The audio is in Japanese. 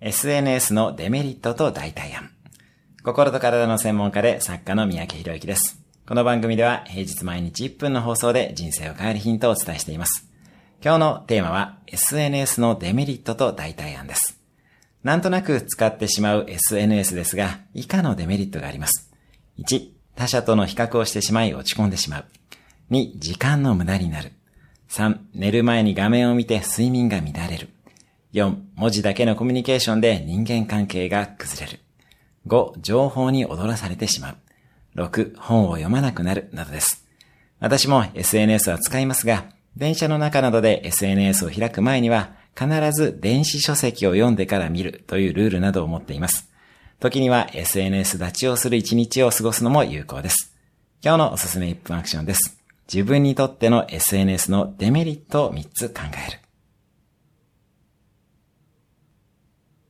SNS のデメリットと代替案。心と体の専門家で作家の三宅博之です。この番組では平日毎日1分の放送で人生を変えるヒントをお伝えしています。今日のテーマは SNS のデメリットと代替案です。なんとなく使ってしまう SNS ですが、以下のデメリットがあります。1、他者との比較をしてしまい落ち込んでしまう。2、時間の無駄になる。3、寝る前に画面を見て睡眠が乱れる。4、文字だけのコミュニケーションで人間関係が崩れる。5、情報に踊らされてしまう。6、本を読まなくなる、などです。私も SNS は使いますが、電車の中などで SNS を開く前には、必ず電子書籍を読んでから見るというルールなどを持っています。時には SNS 立ちをする一日を過ごすのも有効です。今日のおすすめ1分アクションです。自分にとっての SNS のデメリットを3つ考える。